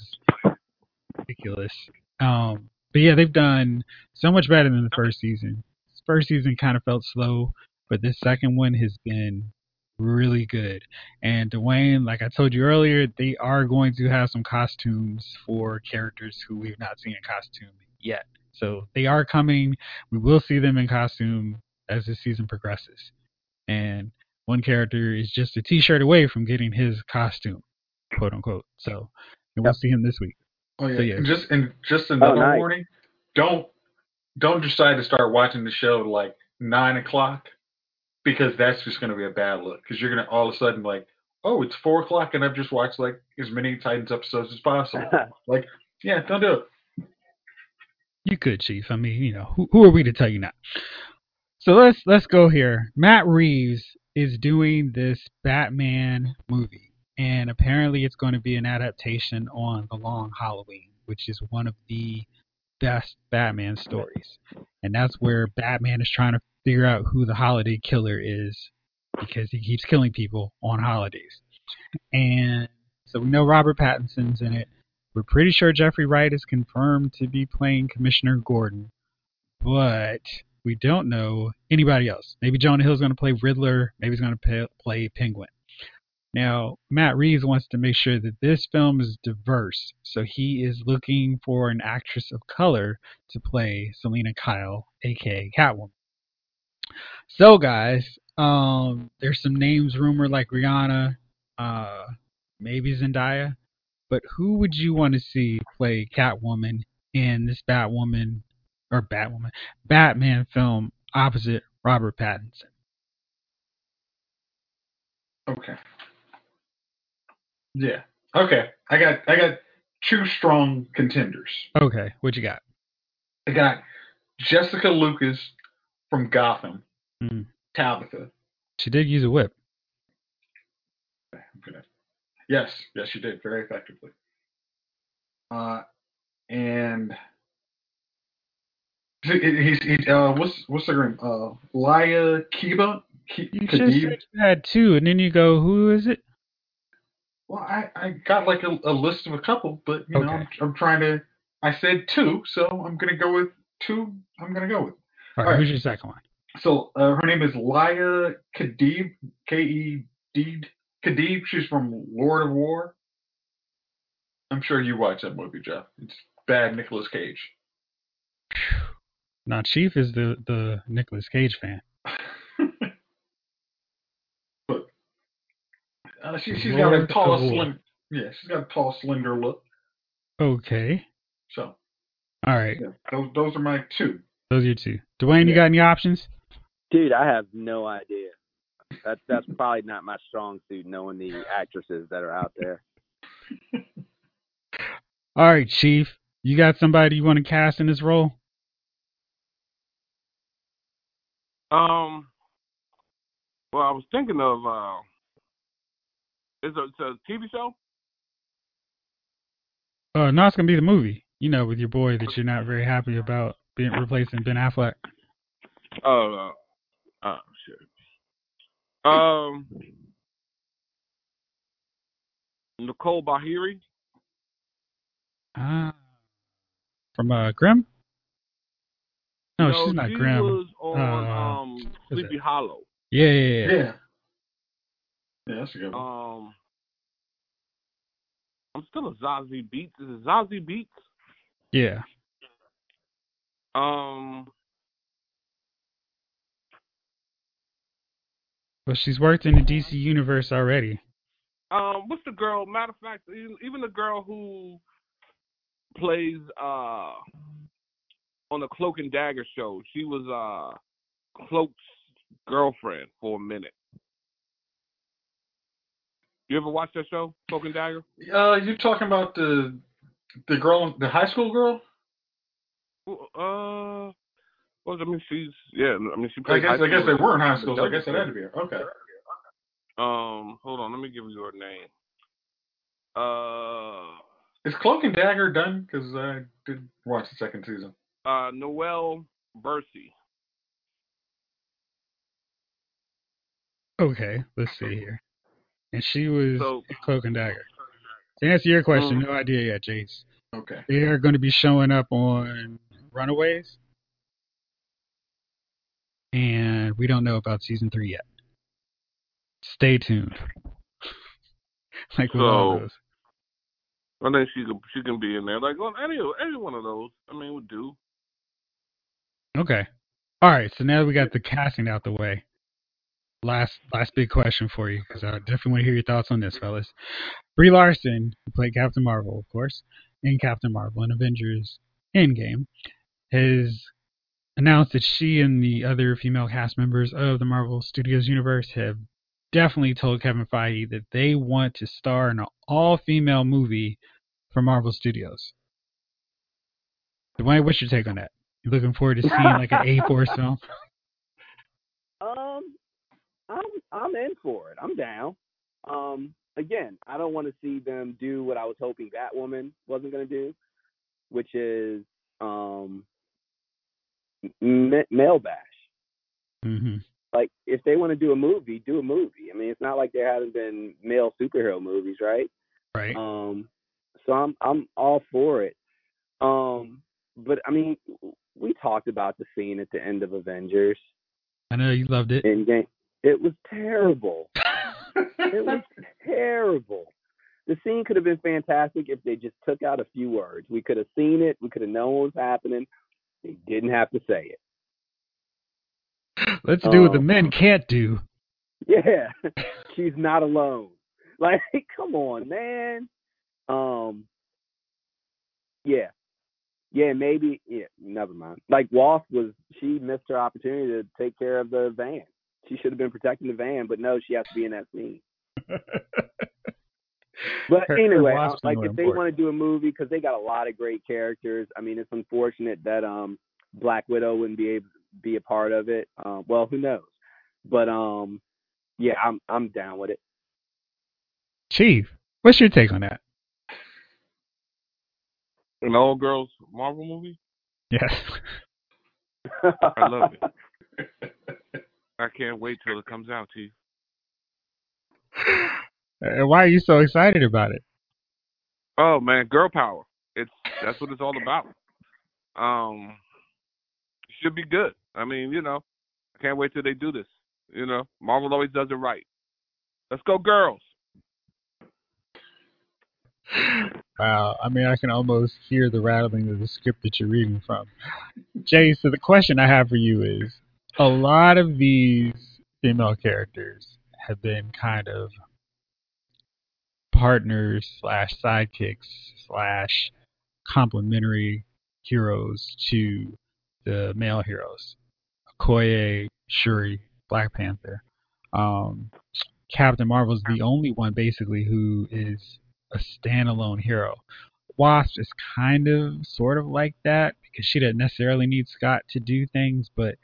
ridiculous. Um, but yeah, they've done so much better than the first season. First season kind of felt slow, but this second one has been really good. And Duane, like I told you earlier, they are going to have some costumes for characters who we've not seen in costume yet. So they are coming. We will see them in costume as the season progresses. And one character is just a T-shirt away from getting his costume, quote unquote. So and we'll Yep. see him this week. Oh yeah. So, yeah. And just and just oh, another nice. warning. Don't don't decide to start watching the show like nine o'clock because that's just going to be a bad look. Because you're going to all of a sudden like, oh, it's four o'clock and I've just watched like as many Titans episodes as possible. like, yeah, don't do it. You could, Chief. I mean, you know, who, who are we to tell you not? So let's let's go here. Matt Reeves is doing this Batman movie, and apparently it's going to be an adaptation on The Long Halloween, which is one of the best Batman stories. And that's where Batman is trying to figure out who the holiday killer is because he keeps killing people on holidays. And so we know Robert Pattinson's in it. We're pretty sure Jeffrey Wright is confirmed to be playing Commissioner Gordon, but we don't know anybody else. Maybe Jonah Hill's going to play Riddler. Maybe he's going to play, Penguin. Now, Matt Reeves wants to make sure that this film is diverse, so he is looking for an actress of color to play Selina Kyle, aka Catwoman. So, guys, um, there's some names rumored like Rihanna, uh, maybe Zendaya, but who would you want to see play Catwoman in this Batwoman or Batwoman Batman film opposite Robert Pattinson? Okay. Yeah. Okay. I got I got two strong contenders. Okay, what you got? I got Jessica Lucas from Gotham. Mm. Tabitha. She did use a whip. Yes, yes, she did very effectively. Uh, and he's he, uh, what's what's her name? Uh, Laya Kiba. K- you just you had two, and then you go, who is it? Well, I, I got like a, a list of a couple, but you okay. know, I'm, I'm, trying to. I said two, so I'm gonna go with two. I'm gonna go with. All right, All right. who's your second one? So uh, her name is Laya Kadib, K E D Kadib. She's from Lord of War. I'm sure you watch that movie, Jeff. It's bad Nicolas Cage. Now, Chief is the the Nicolas Cage fan. but uh, she, has got a tall, slim. Yeah, she's got a tall, slender look. Okay. So. All right. Yeah, those those are my two. Those are your two. Duane, yeah. you got any options? Dude, I have no idea. That's that's probably not my strong suit, knowing the actresses that are out there. All right, Chief. You got somebody you want to cast in this role? Um. Well, I was thinking of. Uh, it's a, it's a TV show. Uh, no, it's gonna be the movie. You know, with your boy that you're not very happy about being replacing Ben Affleck. Oh, uh, Oh shit. Um, Nicole Beharie. Ah, uh, from uh, Grimm. No, no, she's not she Grimm. was on uh, um, Sleepy Hollow. Yeah, yeah, yeah. Yeah, yeah that's a good one. Um, I'm still a Zazie Beetz. Is it Zazie Beetz? Yeah. Um, But she's worked in the DC universe already. Um, what's the girl? Matter of fact, even the girl who plays uh on the Cloak and Dagger show, she was uh Cloak's girlfriend for a minute. You ever watch that show, Cloak and Dagger? Uh, you talking about the the girl, the high school girl? Uh, well, I mean, she's yeah. I mean, she. I guess I guess they were in high school. So I guess it had to be her. Okay. Um, hold on. Let me give you her name. Uh, is Cloak and Dagger done? Because I did watch the second season. Uh, Noelle Bercy. Okay, let's see here. And she was so, Cloak and Dagger. To answer your question, um, no idea yet, Jace. Okay. They are going to be showing up on Runaways and we don't know about season three yet. Stay tuned. like so. I think she can she can be in there. Like well, any any one of those, I mean, would do. Okay. All right. So now we got the casting out the way. Last last big question for you because I definitely want to hear your thoughts on this, fellas. Brie Larson, who played Captain Marvel, of course, in Captain Marvel and Avengers Endgame, has announced that she and the other female cast members of the Marvel Studios universe have definitely told Kevin Feige that they want to star in an all-female movie for Marvel Studios. Duane, what's your take on that? You looking forward to seeing like an A-Force film? Um, I'm I'm in for it. I'm down. Um, again, I don't want to see them do what I was hoping Batwoman wasn't going to do, which is um male bash. Mm-hmm. Like if they want to do a movie, do a movie. I mean, it's not like there haven't been male superhero movies, right? Right. Um, so I'm I'm all for it. Um, but I mean, we talked about the scene at the end of Avengers. I know you loved it. Endgame, it was terrible. it was terrible. The scene could have been fantastic if they just took out a few words. We could have seen it. We could have known what was happening. They didn't have to say it. Let's do what the men um, can't do. Yeah, she's not alone. Like, come on, man. Um, yeah, yeah, maybe. Yeah, never mind. Like Wasp was, she missed her opportunity to take care of the van. She should have been protecting the van, but no, she has to be in that scene. but anyway, like if they want to do a movie because they got a lot of great characters. I mean, it's unfortunate that um Black Widow wouldn't be able to be a part of it. Uh, well, who knows? But um, yeah, I'm I'm down with it. Chief, what's your take on that? An old girls Marvel movie? Yes. I love it. I can't wait till it comes out, Chief. And why are you so excited about it? Oh man, girl power. It's that's what it's all about. Um, should be good. I mean, you know, I can't wait till they do this. You know, Marvel always does it right. Let's go, girls. Wow. I mean, I can almost hear the rattling of the script that you're reading from. Jay, so the question I have for you is a lot of these female characters have been kind of partners slash sidekicks slash complementary heroes to the male heroes. Okoye, Shuri, Black Panther. Um, Captain Marvel is the only one basically who is a standalone hero. Wasp is kind of sort of like that because she doesn't necessarily need Scott to do things, but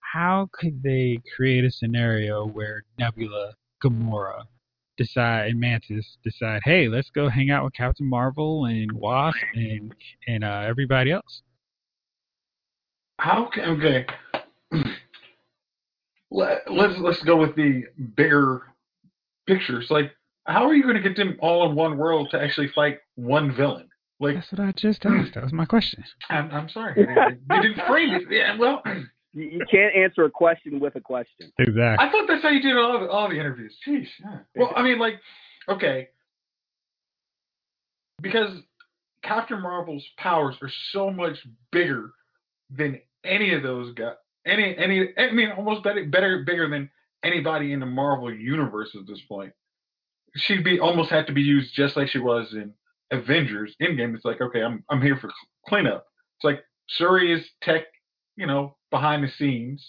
how could they create a scenario where Nebula, Gamora, decide and Mantis decide, hey, let's go hang out with Captain Marvel and Wasp and and uh, everybody else? How can okay? Let, let's let's go with the bigger pictures. Like, how are you going to get them all in one world to actually fight one villain? Like that's what I just asked. That was my question. I'm, I'm sorry, you didn't frame it. Yeah, well, you, you, can't answer a question with a question. Exactly. I thought that's how you did all the, all the interviews. Jeez. Yeah. Well, I mean, like, okay, because Captain Marvel's powers are so much bigger than any of those guys. Any, any, I mean, almost better, better, bigger than anybody in the Marvel universe at this point. She'd be almost had to be used just like she was in Avengers Endgame. It's like, okay, I'm I'm here for cleanup. It's like Shuri is tech, you know, behind the scenes.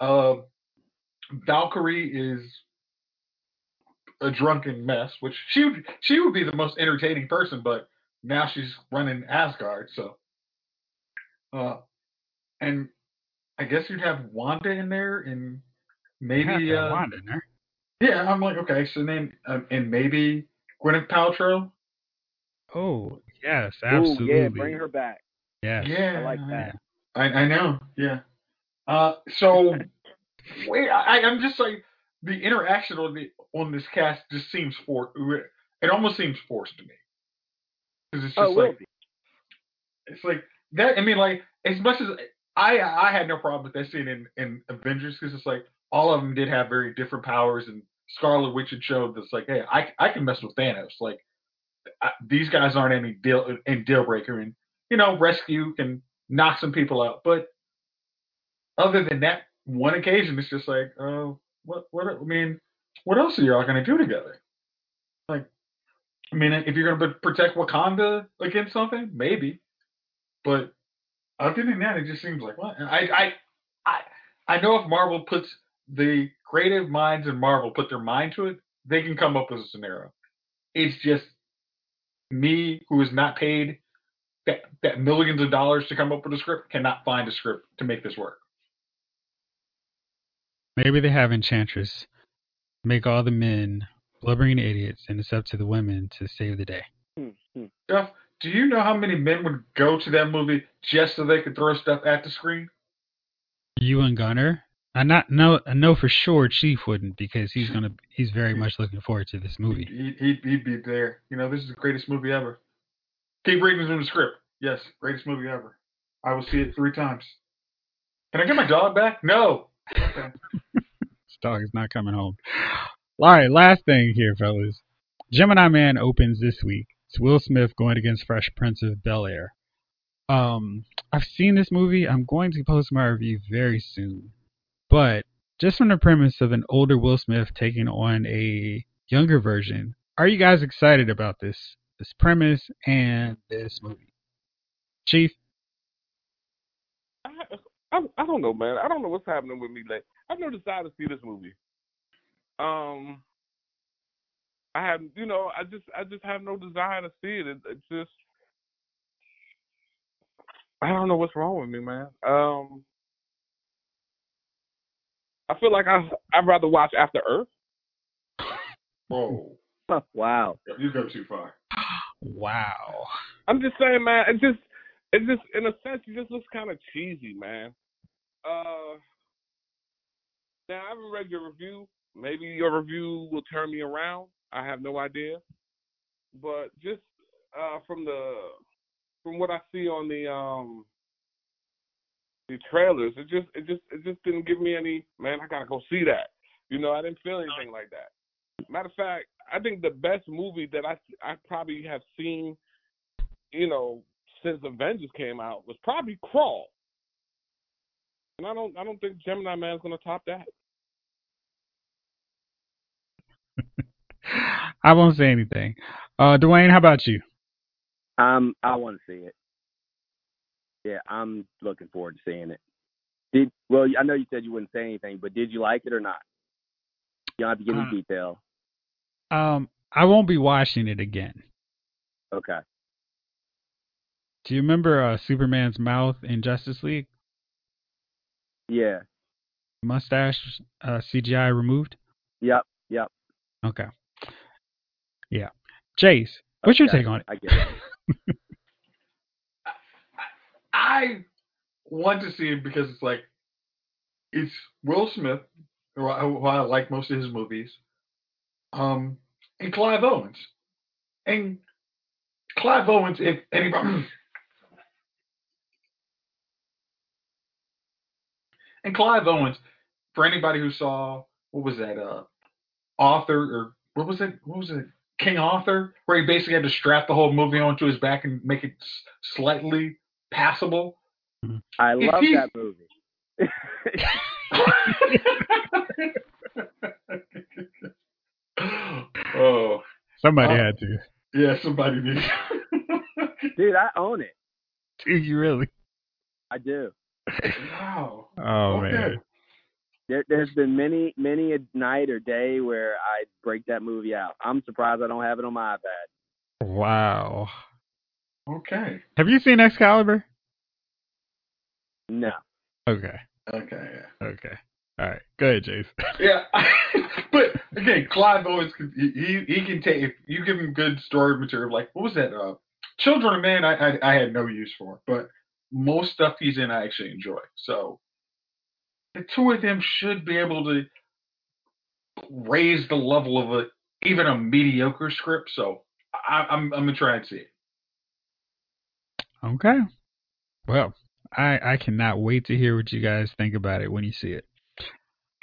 Uh, Valkyrie is a drunken mess, which she would she would be the most entertaining person, but now she's running Asgard, so. Uh, and I guess you'd have Wanda in there, and maybe uh, Wanda in there. Yeah, I'm like, okay, so then um, and maybe Gwyneth Paltrow. Oh yes, absolutely. Ooh, yeah, bring her back. Yeah, yeah, I like that. I, I know. Yeah. Uh, so wait, I, I'm just like the interaction on the on this cast just seems for it almost seems forced to me because it's just oh, like it's like that. I mean, like as much as I I had no problem with that scene in in Avengers because it's like all of them did have very different powers and Scarlet Witch had showed that's like, hey, I I can mess with Thanos. Like I, these guys aren't any deal in deal breaker, and you know, rescue can knock some people out. But other than that one occasion, it's just like, oh, what what I mean, what else are y'all gonna do together? Like, I mean, if you're gonna protect Wakanda against something, maybe, but other than that, it just seems like what I I I I know if Marvel puts the creative minds in Marvel put their mind to it, they can come up with a scenario. It's just me who is not paid that, that millions of dollars to come up with a script cannot find a script to make this work. Maybe they have Enchantress make all the men blubbering idiots, and it's up to the women to save the day. Mm-hmm. Jeff, do you know how many men would go to that movie just so they could throw stuff at the screen? You and Gunner? I not know. I know for sure Chief wouldn't because he's gonna. He's very much looking forward to this movie. He'd, he'd, he'd be there. You know, this is the greatest movie ever. Keep reading from the script. Yes, greatest movie ever. I will see it three times. Can I get my dog back? No. Okay. this dog is not coming home. All right, last thing here, fellas. Gemini Man opens this week. It's Will Smith going against Fresh Prince of Bel Air. Um, I've seen this movie. I'm going to post my review very soon. But just from the premise of an older Will Smith taking on a younger version, are you guys excited about this this premise and this movie? Chief? I, I, I don't know, man. I don't know what's happening with me. Like, I've never decided to see this movie. Um, I have, you know, I just, I just have no desire to see it. it it's just, I don't know what's wrong with me, man. Um, I feel like I, I'd rather watch After Earth. Whoa. wow. You go too far. Wow. I'm just saying, man. It just, it just, in a sense, it just looks kind of cheesy, man. Uh, now I haven't read your review. Maybe your review will turn me around. I have no idea, but just uh, from the from what I see on the um the trailers, it just it just it just didn't give me any. Man, I gotta go see that. You know, I didn't feel anything like that. Matter of fact, I think the best movie that I I probably have seen, you know, since Avengers came out was probably Crawl. And I don't I don't think Gemini Man's gonna top that. I won't say anything. Uh, Duane, how about you? Um, I want to see it. Yeah, I'm looking forward to seeing it. Did well? I know you said you wouldn't say anything, but did you like it or not? You don't have to give me Uh, detail. Um, I won't be watching it again. Okay. Do you remember uh, Superman's mouth in Justice League? Yeah. Mustache uh, CGI removed? Yep. Yep. Okay. Yeah. Jace, what's your take on it? I get it. I want to see it because it's like it's Will Smith, who I, who I like most of his movies, um, and Clive Owens. And Clive Owens, if anybody, and Clive Owens, for anybody who saw what was that, uh, author or what was it? What was it? King Arthur, where he basically had to strap the whole movie onto his back and make it slightly passable. I If love he- that movie. oh, Somebody Oh. had to. yeah, somebody did. Dude, I own it. Do you really? I do. wow. Oh Okay. man. There, there's been many, many a night or day where I break that movie out. I'm surprised I don't have it on my iPad. Wow. Okay. Have you seen Excalibur? No. Okay. Okay. Yeah. Okay. All right. Go ahead, Jace. Yeah, but again, Clive always he he can take if you give him good story material. Like what was that? Uh, Children of Man. I, I I had no use for, but most stuff he's in, I actually enjoy. So the two of them should be able to raise the level of a even a mediocre script. So I, I'm I'm gonna try and see it. Okay. Well, I I cannot wait to hear what you guys think about it when you see it.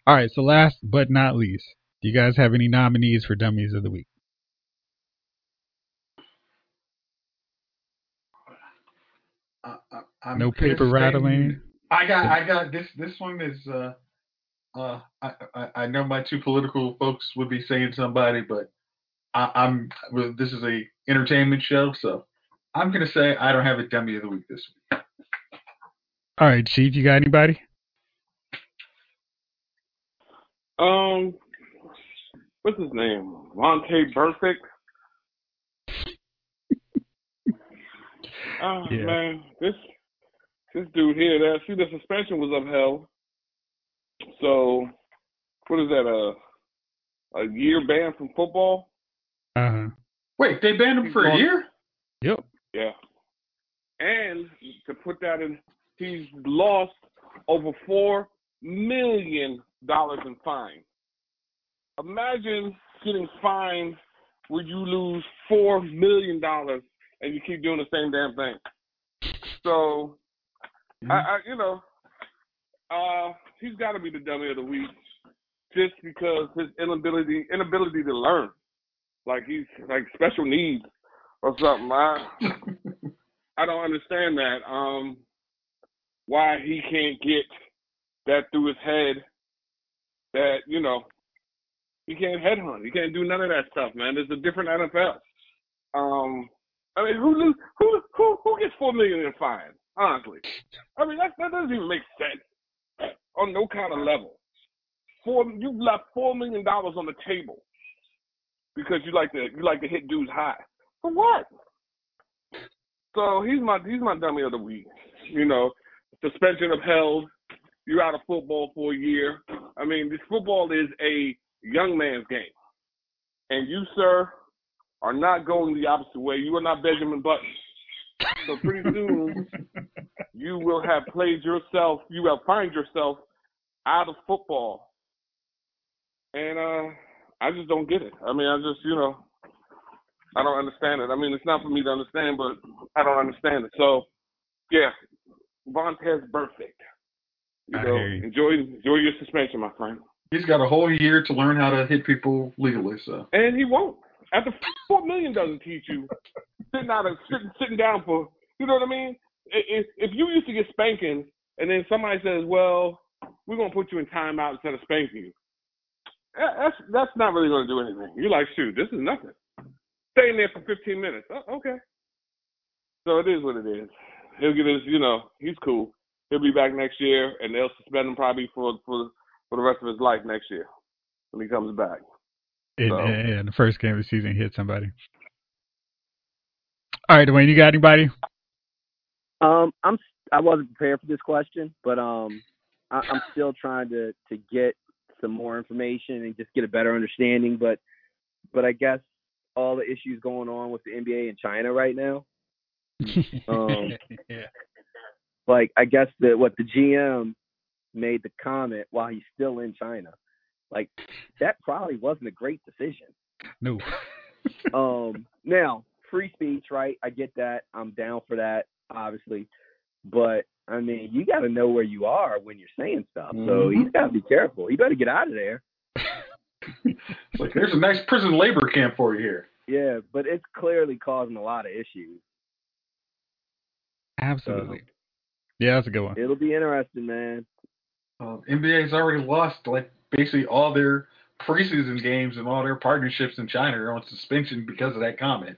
All right. So last but not least, do you guys have any nominees for Dummies of the Week? I, I, No paper rattling. I got, I got this. This one is, uh, uh, I, I, I know my two political folks would be saying somebody, but I, I'm. Well, this is a entertainment show, so I'm gonna say I don't have a dummy of the week this week. All right, Chief. You got anybody? Um, what's his name? Vontaze Burfict. Oh Yeah. man, this this dude here. That see the suspension was upheld. So, what is that? A a year ban from football? Uh huh. Wait, they banned him for a year? Yep. Yeah. And to put that in, he's lost over four million dollars in fines. Imagine getting fined where you lose four million dollars and you keep doing the same damn thing. So, I, I you know, uh, he's got to be the dummy of the week. just because his inability inability to learn, like he's like special needs or something. I I don't understand that. Um, why he can't get that through his head that you know you can't headhunt. you can't do none of that stuff, man. It's a different NFL. Um, I mean, who who who who gets four million in fines? Honestly, I mean that that doesn't even make sense on no kind of level. Four, you've left four million dollars on the table because you like to you like to hit dudes high. For what? So he's my he's my dummy of the week. You know, suspension upheld. You're out of football for a year. I mean, this football is a young man's game, and you, sir, are not going the opposite way. You are not Benjamin Button. So pretty soon, you will have played yourself. You will find yourself out of football, and uh, I just don't get it. I mean, I just you know, I don't understand it. I mean, it's not for me to understand, but I don't understand it. So, yeah, Vontaze Burfict. You know, enjoy enjoy your suspension, my friend. He's got a whole year to learn how to hit people legally. So, and he won't. After four million doesn't teach you sitting out of sitting sitting down for you know what I mean. If if you used to get spankings and then somebody says, "Well, we're gonna put you in timeout instead of spanking you," that's that's not really gonna do anything. You're like, shoot, this is nothing. Stay in there for 15 minutes. Oh, okay. So it is what it is. He'll get his, you know, he's cool. He'll be back next year, and they'll suspend him probably for for for the rest of his life next year when he comes back. And, so. in the first game of the season, he hit somebody. All right, Duane, you got anybody? Um, I'm I wasn't prepared for this question, but um, I, I'm still trying to to get some more information and just get a better understanding. But but I guess all the issues going on with the NBA in China right now. um, yeah. Like I guess that what the GM made the comment while he's still in China. Like that probably wasn't a great decision. No. um now, free speech, right? I get that. I'm down for that, obviously. But I mean, you got to know where you are when you're saying stuff. Mm-hmm. So he's got to be careful. He better get out of there. like there's a nice prison labor camp for you here. Yeah, but it's clearly causing a lot of issues. Absolutely. So, yeah, that's a good one. It'll be interesting, man. Uh, NBA's already lost like basically all their preseason games and all their partnerships in China are on suspension because of that comment.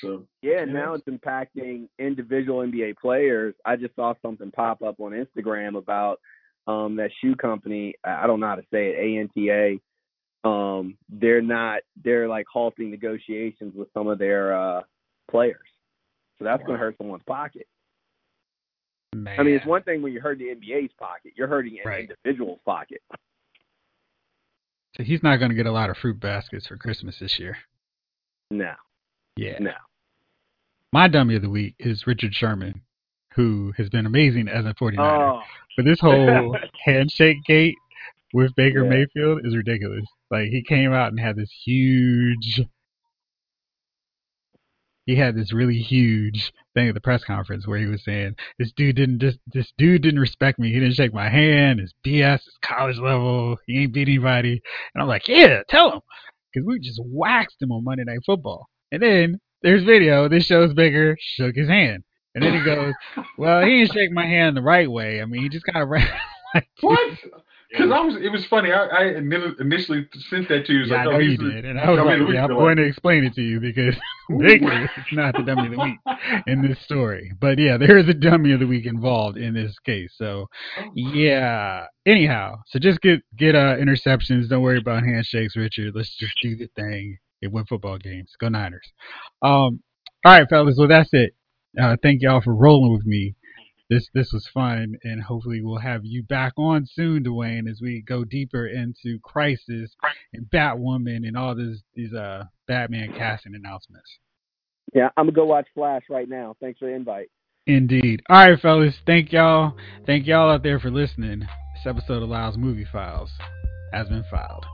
So yeah, now it's impacting individual NBA players. I just saw something pop up on Instagram about um, that shoe company. I don't know how to say it. ANTA. Um, they're not. They're like halting negotiations with some of their uh, players. So that's wow. going to hurt someone's pocket. Man. I mean, it's one thing when you hurt the NBA's pocket. You're hurting an right. individual's pocket. So he's not going to get a lot of fruit baskets for Christmas this year. No. Yeah. No. My dummy of the week is Richard Sherman, who has been amazing as a 49er. Oh. But this whole handshake gate with Baker yeah. Mayfield is ridiculous. Like he came out and had this huge he had this really huge thing at the press conference where he was saying this dude didn't this, this dude didn't respect me. He didn't shake my hand. His BS is college level. He ain't beat anybody. And I'm like, yeah, tell him because we just waxed him on Monday Night Football. And then there's video. This shows Baker shook his hand. And then he goes, well, he didn't shake my hand the right way. I mean, he just kind of ran. what? Because I was, it was funny. I, I initially sent that to you. Yeah, like, I know oh, you did, and I was like, yeah, I'm going to explain it to you because Baker is not the dummy of the week in this story. But yeah, there is a dummy of the week involved in this case. So yeah. Anyhow, so just get get uh, interceptions. Don't worry about handshakes, Richard. Let's just do the thing and win football games. Go Niners. Um, all right, fellas. Well, that's it. Uh, thank y'all for rolling with me this this was fun, and hopefully we'll have you back on soon, Duane, as we go deeper into Crisis and Batwoman and all these these uh Batman casting announcements. Yeah, I'm gonna go watch Flash right now. Thanks for the invite. Indeed. All right, fellas. Thank y'all. Thank y'all out there for listening. This episode of Lyles Movie Files has been filed.